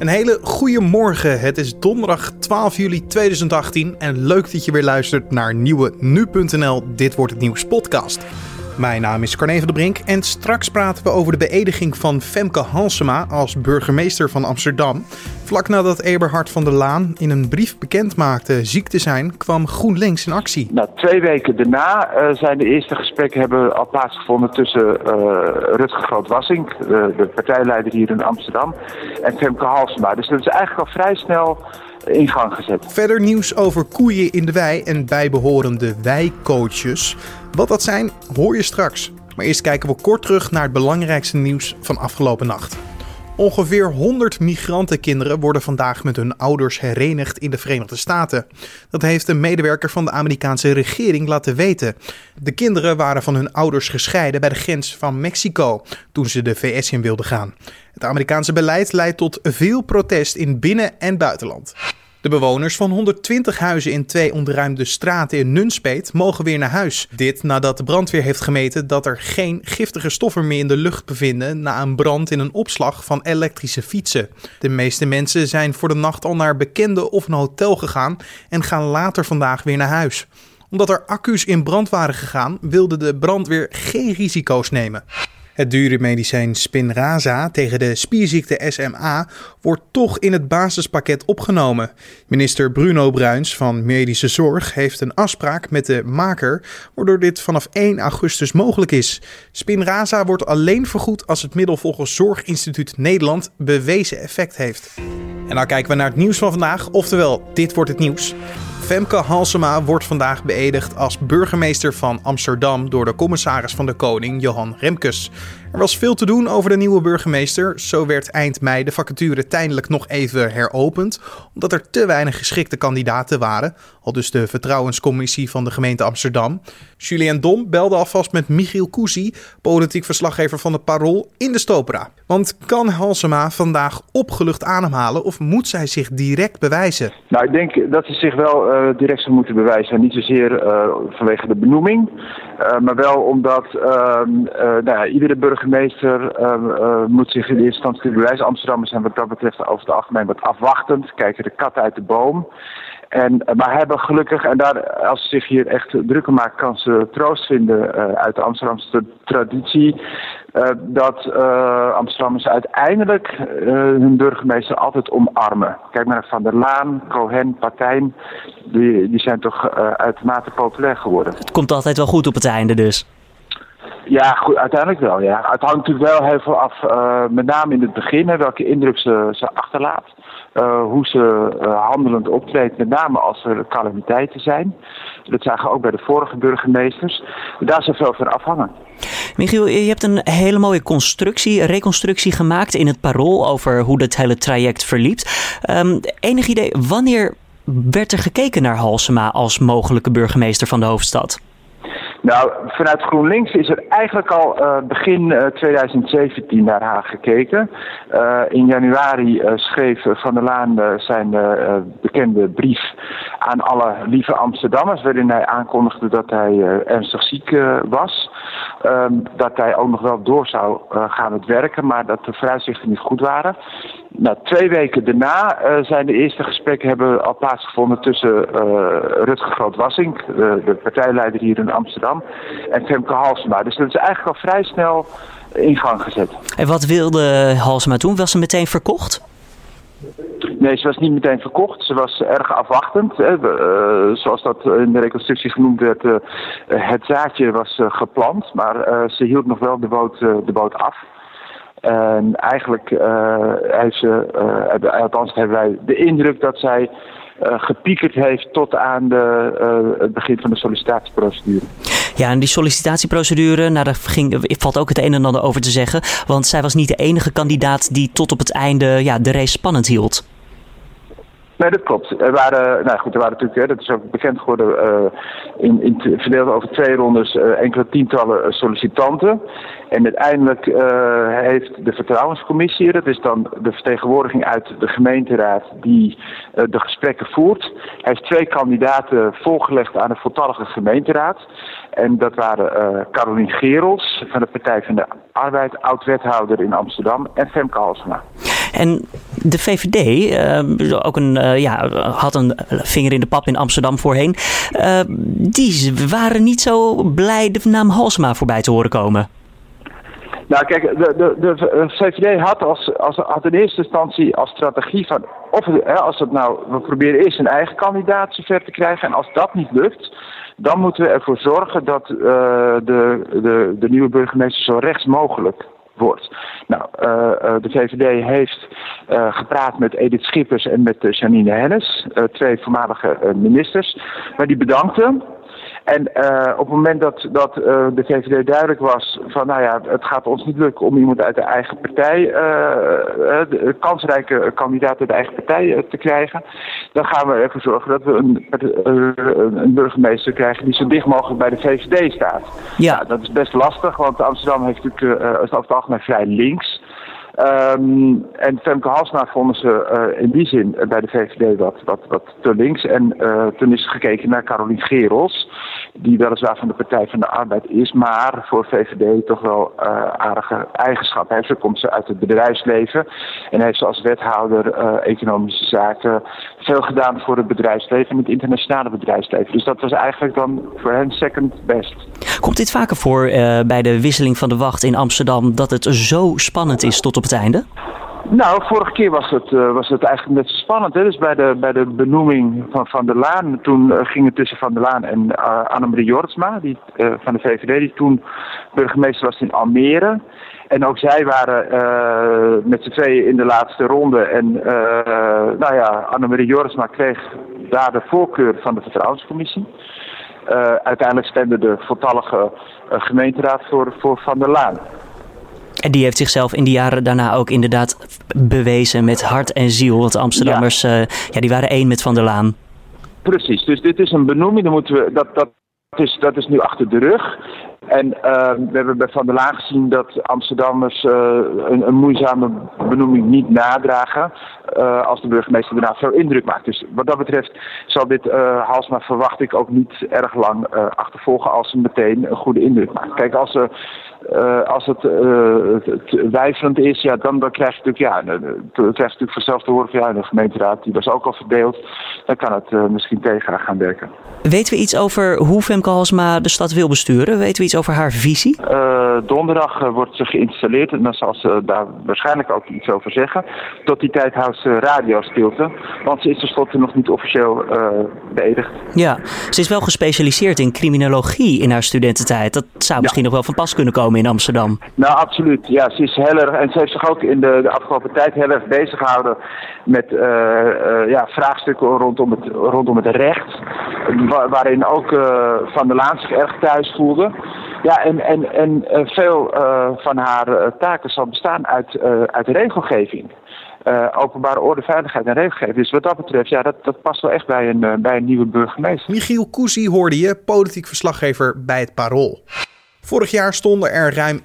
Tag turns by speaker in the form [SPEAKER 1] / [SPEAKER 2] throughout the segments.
[SPEAKER 1] Een hele goede morgen. Het is donderdag 12 juli 2018 en leuk dat je weer luistert naar nieuwe nu.nl Dit wordt het nieuws podcast. Mijn naam is Carne van der Brink en straks praten we over de beëdiging van Femke Halsema als burgemeester van Amsterdam. Vlak nadat Eberhard van der Laan in een brief bekend maakte ziek te zijn, kwam GroenLinks in actie.
[SPEAKER 2] Nou, twee weken daarna uh, zijn de eerste gesprekken hebben al plaatsgevonden tussen uh, Rutger Groot-Wassink, uh, de partijleider hier in Amsterdam, en Femke Halsema. Dus dat is eigenlijk al vrij snel in gang gezet.
[SPEAKER 1] Verder nieuws over koeien in de wei en bijbehorende wijcoaches. Wat dat zijn, hoor je straks. Maar eerst kijken we kort terug naar het belangrijkste nieuws van afgelopen nacht. Ongeveer 100 migrantenkinderen worden vandaag met hun ouders herenigd in de Verenigde Staten. Dat heeft een medewerker van de Amerikaanse regering laten weten. De kinderen waren van hun ouders gescheiden bij de grens van Mexico toen ze de VS in wilden gaan. Het Amerikaanse beleid leidt tot veel protest in binnen- en buitenland. De bewoners van 120 huizen in twee ontruimde straten in Nunspeet mogen weer naar huis. Dit nadat de brandweer heeft gemeten dat er geen giftige stoffen meer in de lucht bevinden na een brand in een opslag van elektrische fietsen. De meeste mensen zijn voor de nacht al naar bekende of een hotel gegaan en gaan later vandaag weer naar huis omdat er accu's in brand waren gegaan, wilde de brandweer geen risico's nemen. Het dure medicijn Spinraza tegen de spierziekte SMA wordt toch in het basispakket opgenomen. Minister Bruno Bruins van Medische Zorg heeft een afspraak met de maker, waardoor dit vanaf 1 augustus mogelijk is. Spinraza wordt alleen vergoed als het middel volgens Zorginstituut Nederland bewezen effect heeft. En nou kijken we naar het nieuws van vandaag, oftewel dit wordt het nieuws. Femke Halsema wordt vandaag beëdigd als burgemeester van Amsterdam door de commissaris van de Koning, Johan Remkes. Er was veel te doen over de nieuwe burgemeester. Zo werd eind mei de vacature tijdelijk nog even heropend, omdat er te weinig geschikte kandidaten waren. Al dus de vertrouwenscommissie van de gemeente Amsterdam. Julien Dom belde alvast met Michiel Cousy, politiek verslaggever van de Parool, in de Stopera. Want kan Halsema vandaag opgelucht ademhalen of moet zij zich direct bewijzen?
[SPEAKER 2] Nou, ik denk dat ze zich wel uh, direct zou moeten bewijzen. Niet zozeer uh, vanwege de benoeming, uh, maar wel omdat ehm, nou ja, iedere burgemeester ehm, moet zich in eerste instantie bewijzen. Amsterdammers zijn wat dat betreft over het algemeen wat afwachtend, kijken de kat uit de boom. En, maar hebben gelukkig, en daar, als ze zich hier echt drukker maakt, kan ze troost vinden uh, uit de Amsterdamse traditie. Uh, dat uh, Amsterdammers uiteindelijk hun burgemeester altijd omarmen. Kijk maar naar Van der Laan, Cohen, Partijn. Die, die zijn toch uitermate populair geworden.
[SPEAKER 3] Het komt altijd wel goed op het einde dus.
[SPEAKER 2] Ja, goed, uiteindelijk wel. Ja. Het hangt natuurlijk wel heel veel af, met name in het begin, hè, welke indruk ze, ze achterlaat. Uh, hoe ze uh, handelend optreedt, met name als er calamiteiten zijn. Dat zagen we ook bij de vorige burgemeesters. Daar zou veel van afhangen.
[SPEAKER 3] Michiel, je hebt een hele mooie constructie, reconstructie gemaakt in het parool over hoe het hele traject verliep. Um, enig idee, wanneer werd er gekeken naar Halsema als mogelijke burgemeester van de hoofdstad?
[SPEAKER 2] Nou, vanuit GroenLinks is er eigenlijk al uh, begin uh, 2017 naar haar gekeken. Uh, in januari schreef Van der Laan zijn bekende brief aan alle lieve Amsterdammers, waarin hij aankondigde dat hij ernstig ziek was. Um, dat hij ook nog wel door zou gaan met werken, maar dat de vooruitzichten niet goed waren. Nou, twee weken daarna zijn de eerste gesprekken hebben al plaatsgevonden tussen Rutger Groot-Wassink, de partijleider hier in Amsterdam, en Femke Halsema. Dus dat is eigenlijk al vrij snel in gang gezet.
[SPEAKER 3] En wat wilde Halsema toen? Was ze meteen verkocht?
[SPEAKER 2] Nee, ze was niet meteen verkocht. Ze was erg afwachtend. Hè. Uh, zoals dat in de reconstructie genoemd werd, uh, het zaadje was uh, geplant, maar ze hield nog wel de boot, de boot af. En eigenlijk heeft ze, althans hebben wij de indruk dat zij gepiekerd heeft tot aan de, het begin van de sollicitatieprocedure.
[SPEAKER 3] Ja, en die sollicitatieprocedure, nou, daar ging, valt ook het een en ander over te zeggen. Want zij was niet de enige kandidaat die tot op het einde ja, de race spannend hield.
[SPEAKER 2] Nee, dat klopt. Er waren, nou goed, er waren natuurlijk, hè, dat is ook bekend geworden, uh, in, in, verdeeld over twee rondes uh, enkele tientallen sollicitanten. En uiteindelijk heeft de vertrouwenscommissie, dat is dan de vertegenwoordiging uit de gemeenteraad die de gesprekken voert, heeft twee kandidaten voorgelegd aan de voltallige gemeenteraad. En dat waren Carolien Gerels van de Partij van de Arbeid, oud-wethouder in Amsterdam, en Femke Halsema.
[SPEAKER 3] En de VVD uh, ook een, uh, ja, had een vinger in de pap in Amsterdam voorheen. Uh, die waren niet zo blij de naam Halsma voorbij te horen komen.
[SPEAKER 2] Nou kijk, de, de, de VVD had, als, als, had in eerste instantie als strategie van... Of, hè, als het nou, we proberen eerst een eigen kandidaat zover te krijgen. En als dat niet lukt, dan moeten we ervoor zorgen dat de, de, de nieuwe burgemeester zo rechts mogelijk Nou, uh, de VVD heeft uh, gepraat met Edith Schippers en met Janine Hennis, twee voormalige ministers. Maar die bedankten en uh, op het moment dat, dat uh, de VVD duidelijk was van nou ja, het gaat ons niet lukken om iemand uit de eigen partij, uh, de kansrijke kandidaat uit de eigen partij te krijgen, dan gaan we ervoor zorgen dat we een, een, burgemeester krijgen die zo dicht mogelijk bij de VVD staat. Ja. Nou, dat is best lastig, want Amsterdam heeft natuurlijk, over het algemeen vrij links. Um, en Femke Halsma vonden ze uh, in die zin bij de VVD wat, wat, wat te links. En uh, toen is gekeken naar Carolien Gerels, die weliswaar van de Partij van de Arbeid is, maar voor VVD toch wel aardige eigenschappen heeft. Ze komt ze uit het bedrijfsleven en heeft ze als wethouder economische zaken veel gedaan voor het bedrijfsleven en het internationale bedrijfsleven. Dus dat was eigenlijk dan voor hen second best.
[SPEAKER 3] Komt dit vaker voor bij de wisseling van de wacht in Amsterdam dat het zo spannend is tot op het einde?
[SPEAKER 2] Nou, vorige keer was het, uh, was het eigenlijk net spannend. Dus bij de, bij de benoeming van Van der Laan, toen uh, ging het tussen Van der Laan en Annemarie Jortsma, die, van de VVD, die toen burgemeester was in Almere. En ook zij waren met z'n tweeën in de laatste ronde. En nou ja, Annemarie Jortsma kreeg daar de voorkeur van de vertrouwenscommissie. Uiteindelijk stemde de voltallige gemeenteraad voor, voor Van der Laan.
[SPEAKER 3] En die heeft zichzelf in de jaren daarna ook inderdaad bewezen met hart en ziel. Want de Amsterdammers, ja. Uh, ja, die waren één met Van der Laan.
[SPEAKER 2] Precies, dus dit is een benoeming. Dan moeten we, dat, dat, is, dat is nu achter de rug. En uh, we hebben bij Van der Laan gezien dat Amsterdammers uh, een, een, moeizame benoeming niet nadragen. Uh, als de burgemeester daarna veel indruk maakt. Dus wat dat betreft zal dit Halsma verwacht ik ook niet erg lang achtervolgen als ze meteen een goede indruk maakt. Kijk, als ze uh, als het, uh, wijfelend is, ja, dan, dan krijg je natuurlijk, ja, dan, dan krijg je natuurlijk vanzelf te horen van ja, de gemeenteraad die was ook al verdeeld. Dan kan het uh, misschien tegen gaan werken.
[SPEAKER 3] Weten we iets over hoe Femke Halsma de stad wil besturen? Weten we iets over haar visie?
[SPEAKER 2] donderdag wordt ze geïnstalleerd en dan zal ze daar waarschijnlijk ook iets over zeggen. Tot die tijd houdt ze radiostilte, want ze is tenslotte nog niet officieel beëdigd.
[SPEAKER 3] Ja, ze is wel gespecialiseerd in criminologie in haar studententijd. Dat zou misschien ja. nog wel van pas kunnen komen in Amsterdam.
[SPEAKER 2] Nou, absoluut. Ja, ze is heel erg. En ze heeft zich ook in de, de afgelopen tijd heel erg bezig gehouden met uh, uh, ja, vraagstukken rondom het, rondom het recht. waarin ook uh, Van der Laan zich erg thuis voelde. Ja, en, en, en veel van haar taken zal bestaan uit, uit regelgeving. Uh, openbare orde, veiligheid en regelgeving. Dus wat dat betreft, ja, dat, dat past wel echt bij een, uh, bij een nieuwe burgemeester.
[SPEAKER 1] Michiel Koesie hoorde je, politiek verslaggever bij het Parool. Vorig jaar stonden er ruim 1,1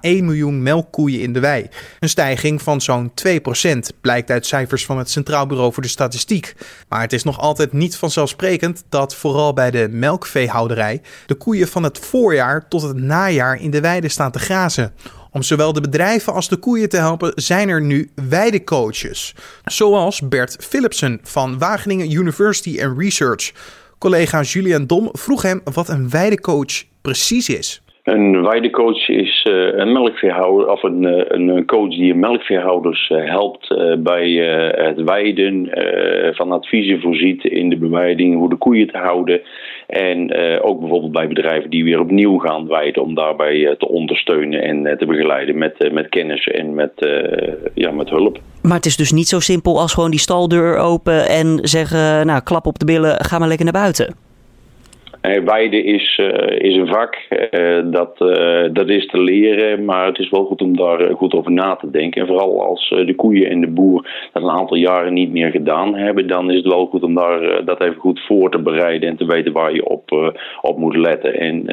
[SPEAKER 1] miljoen melkkoeien in de wei. Een stijging van zo'n 2% blijkt uit cijfers van het Centraal Bureau voor de Statistiek. Maar het is nog altijd niet vanzelfsprekend dat vooral bij de melkveehouderij de koeien van het voorjaar tot het najaar in de weide staan te grazen. Om zowel de bedrijven als de koeien te helpen zijn er nu weidecoaches. Zoals Bert Philipsen van Wageningen University and Research. Collega Julian Dom vroeg hem wat een weidecoach precies is.
[SPEAKER 4] Een weidecoach is uh, een melkveehouder of een, uh, een coach die melkveehouders uh, helpt bij het weiden, van adviezen voorziet in de beweiding, hoe de koeien te houden. En ook bijvoorbeeld bij bedrijven die weer opnieuw gaan weiden om daarbij te ondersteunen en te begeleiden met, met kennis en met, ja, met hulp.
[SPEAKER 3] Maar het is dus niet zo simpel als gewoon die staldeur open en zeggen, nou klap op de billen, ga maar lekker naar buiten.
[SPEAKER 4] Weiden is, uh, is een vak, uh, dat, dat is te leren, maar het is wel goed om daar goed over na te denken. En vooral als de koeien en de boer dat een aantal jaren niet meer gedaan hebben, dan is het wel goed om daar, dat even goed voor te bereiden en te weten waar je op, op moet letten. En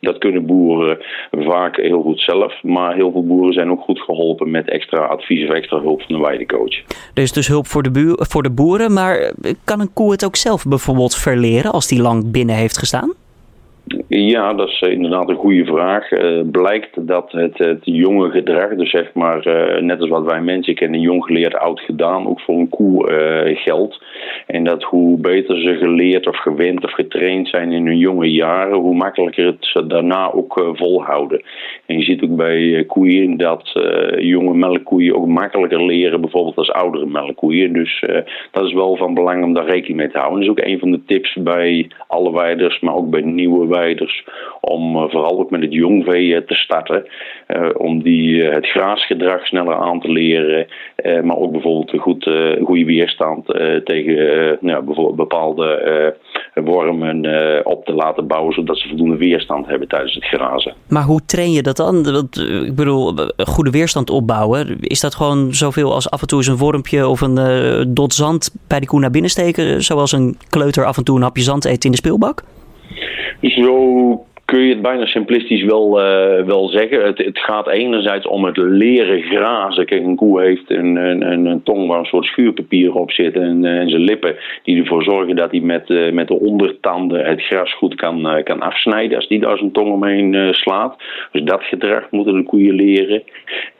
[SPEAKER 4] dat kunnen boeren vaak heel goed zelf, maar heel veel boeren zijn ook goed geholpen met extra advies of extra hulp van een weidecoach.
[SPEAKER 3] Er is dus hulp voor de, voor de boeren, maar kan een koe het ook zelf bijvoorbeeld verleren als die lang binnen heeft gestaan?
[SPEAKER 4] Ja, dat is inderdaad een goede vraag. Uh, blijkt dat het, het jonge gedrag, dus zeg maar, uh, net als wat wij mensen kennen, jong geleerd, oud gedaan, ook voor een koe uh, geldt. En dat hoe beter ze geleerd of gewend of getraind zijn in hun jonge jaren, hoe makkelijker het ze daarna ook volhouden. En je ziet ook bij koeien dat jonge melkkoeien ook makkelijker leren, bijvoorbeeld als oudere melkkoeien. Dus dat is wel van belang om daar rekening mee te houden. Dat is ook een van de tips bij alle weiders, maar ook bij nieuwe weiders, om uh, vooral ook met het jongvee uh, te starten. Uh, om die, het graasgedrag sneller aan te leren, maar ook bijvoorbeeld een goed, goede weerstand tegen bepaalde wormen op te laten bouwen, zodat ze voldoende weerstand hebben tijdens het grazen.
[SPEAKER 3] Maar hoe train je dat dan? Ik bedoel, goede weerstand opbouwen, is dat gewoon zoveel als af en toe eens een wormpje of een dot zand bij die koe naar binnen steken, zoals een kleuter af en toe een hapje zand eet in de speelbak?
[SPEAKER 4] Zo kun je het bijna simplistisch wel, uh, wel zeggen. Het, het, gaat enerzijds om het leren grazen. Kijk, een koe heeft een, een, een tong waar een soort schuurpapier op zit en, en zijn lippen die ervoor zorgen dat hij met, uh, met de ondertanden het gras goed kan, kan afsnijden als die daar zijn tong omheen slaat. Dus dat gedrag moeten de koeien leren.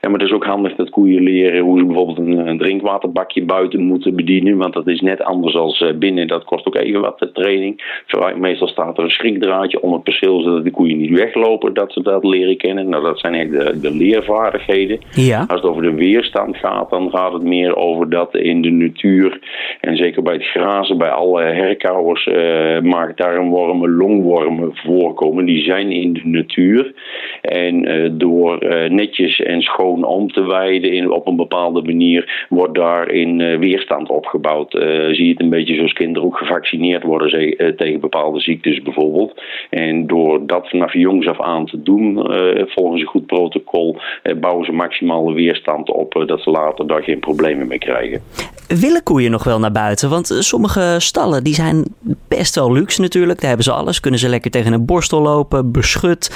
[SPEAKER 4] Ja, maar het is ook handig dat koeien leren hoe ze bijvoorbeeld een, drinkwaterbakje buiten moeten bedienen, want dat is net anders als binnen. Dat kost ook even wat training. Meestal staat er een schrikdraadje om het perceel de koeien niet weglopen, dat ze dat leren kennen. Nou, dat zijn echt de, de leervaardigheden.
[SPEAKER 3] Ja.
[SPEAKER 4] Als het over de weerstand gaat, dan gaat het meer over dat in de natuur, en zeker bij het grazen, bij alle herkauwers, uh, maagdarmwormen, longwormen voorkomen. Die zijn in de natuur. En uh, door uh, netjes en schoon om te weiden in, op een bepaalde manier, wordt daarin weerstand opgebouwd. zie je het een beetje zoals kinderen ook gevaccineerd worden tegen bepaalde ziektes bijvoorbeeld. En door dat vanaf jongs af aan te doen, uh, volgens een goed protocol, uh, bouwen ze maximale weerstand op, uh, dat ze later daar geen problemen mee krijgen.
[SPEAKER 3] Willen koeien nog wel naar buiten? Want sommige stallen die zijn best wel luxe natuurlijk. Daar hebben ze alles. Kunnen ze lekker tegen een borstel lopen, beschut.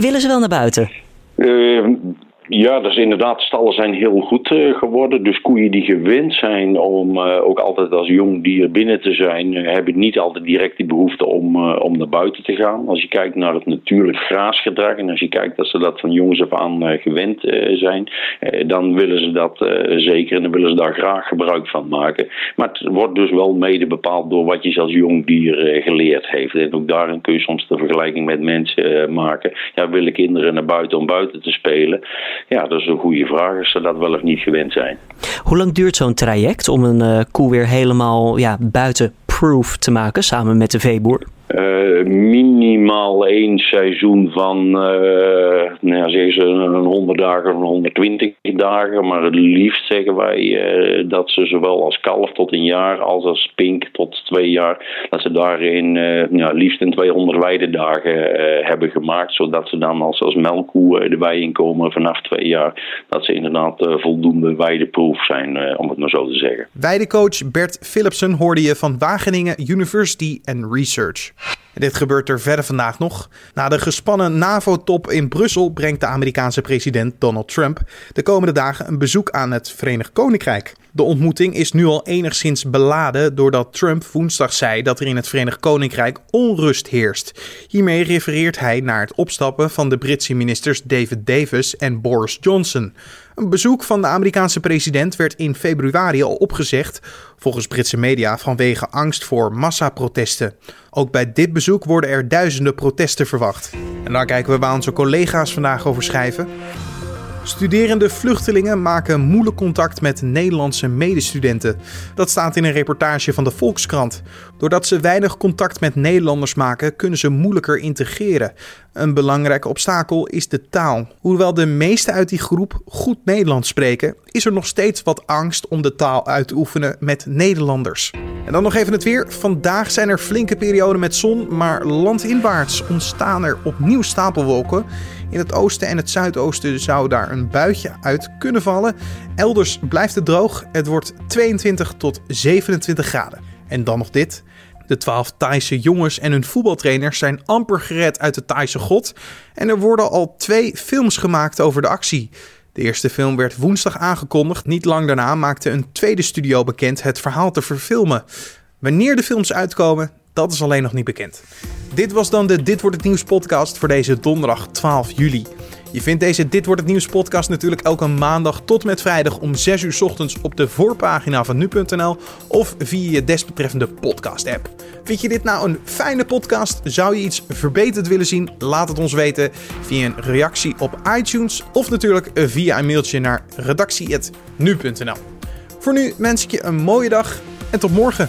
[SPEAKER 3] willen ze wel naar buiten?
[SPEAKER 4] Ja, is inderdaad, stallen zijn heel goed uh, geworden. Dus koeien die gewend zijn om uh, ook altijd als jong dier binnen te zijn, uh, hebben niet altijd direct die behoefte om, om naar buiten te gaan. Als je kijkt naar het natuurlijk graasgedrag en als je kijkt dat ze dat van jongs af aan gewend zijn, dan willen ze dat zeker en dan willen ze daar graag gebruik van maken. Maar het wordt dus wel mede bepaald door wat je als jong dier geleerd heeft. En ook daarin kun je soms de vergelijking met mensen maken. Ja, willen kinderen naar buiten om buiten te spelen? Ja, dat is een goede vraag als ze dat wel of niet gewend zijn.
[SPEAKER 3] Hoe lang duurt zo'n traject om een uh, koe weer helemaal ja, buitenproof te maken samen met de veeboer?
[SPEAKER 4] Uh, minimaal één seizoen van, uh, nou zeggen ze een 100 dagen of 120 dagen. Maar het liefst zeggen wij uh, dat ze zowel als kalf tot een jaar als als pink tot twee jaar, dat ze daarin ja, liefst een 200 weidedagen hebben gemaakt. Zodat ze dan als, als melkkoe wei inkomen vanaf twee jaar, dat ze inderdaad voldoende weideproef zijn, om het maar zo te zeggen.
[SPEAKER 1] Weidecoach Bert Philipsen hoorde je van Wageningen University and Research. Dit gebeurt er verder vandaag nog. Na de gespannen NAVO-top in Brussel brengt de Amerikaanse president Donald Trump de komende dagen een bezoek aan het Verenigd Koninkrijk. De ontmoeting is nu al enigszins beladen doordat Trump woensdag zei dat er in het Verenigd Koninkrijk onrust heerst. Hiermee refereert hij naar het opstappen van de Britse ministers David Davis en Boris Johnson. Een bezoek van de Amerikaanse president werd in februari al opgezegd, volgens Britse media vanwege angst voor massaprotesten. Ook bij dit bezoek worden er duizenden protesten verwacht. En daar kijken we waar onze collega's vandaag over schrijven. Studerende vluchtelingen maken moeilijk contact met Nederlandse medestudenten. Dat staat in een reportage van de Volkskrant. Doordat ze weinig contact met Nederlanders maken, kunnen ze moeilijker integreren. Een belangrijk obstakel is de taal. Hoewel de meesten uit die groep goed Nederlands spreken, is er nog steeds wat angst om de taal uit te oefenen met Nederlanders. En dan nog even het weer. Vandaag zijn er flinke perioden met zon, maar landinwaarts ontstaan er opnieuw stapelwolken. In het oosten en het zuidoosten zou daar een buitje uit kunnen vallen. Elders blijft het droog. Het wordt 22 tot 27 graden. En dan nog dit. De twaalf Thaise jongens en hun voetbaltrainers zijn amper gered uit de Thaise god. En er worden al twee films gemaakt over de actie. De eerste film werd woensdag aangekondigd. Niet lang daarna maakte een tweede studio bekend het verhaal te verfilmen. Wanneer de films uitkomen, Dat is alleen nog niet bekend. Dit was dan de Dit wordt het nieuws podcast voor deze donderdag 12 juli. Je vindt deze Dit wordt het nieuws podcast natuurlijk elke maandag tot met vrijdag om 6 uur ochtends op de voorpagina van nu.nl of via je desbetreffende podcast app. Vind je dit nou een fijne podcast? Zou je iets verbeterd willen zien? Laat het ons weten via een reactie op iTunes of natuurlijk via een mailtje naar redactie.nu.nl. Voor nu wens ik je een mooie dag en tot morgen.